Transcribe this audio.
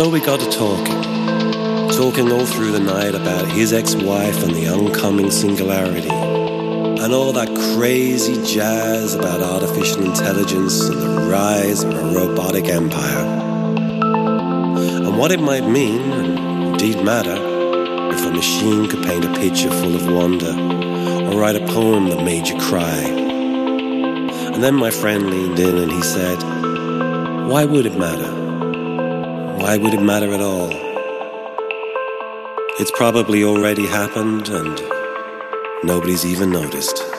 So we got to talking, talking all through the night about his ex wife and the oncoming singularity, and all that crazy jazz about artificial intelligence and the rise of a robotic empire. And what it might mean, and indeed matter, if a machine could paint a picture full of wonder, or write a poem that made you cry. And then my friend leaned in and he said, Why would it matter? Why would it matter at all? It's probably already happened and nobody's even noticed.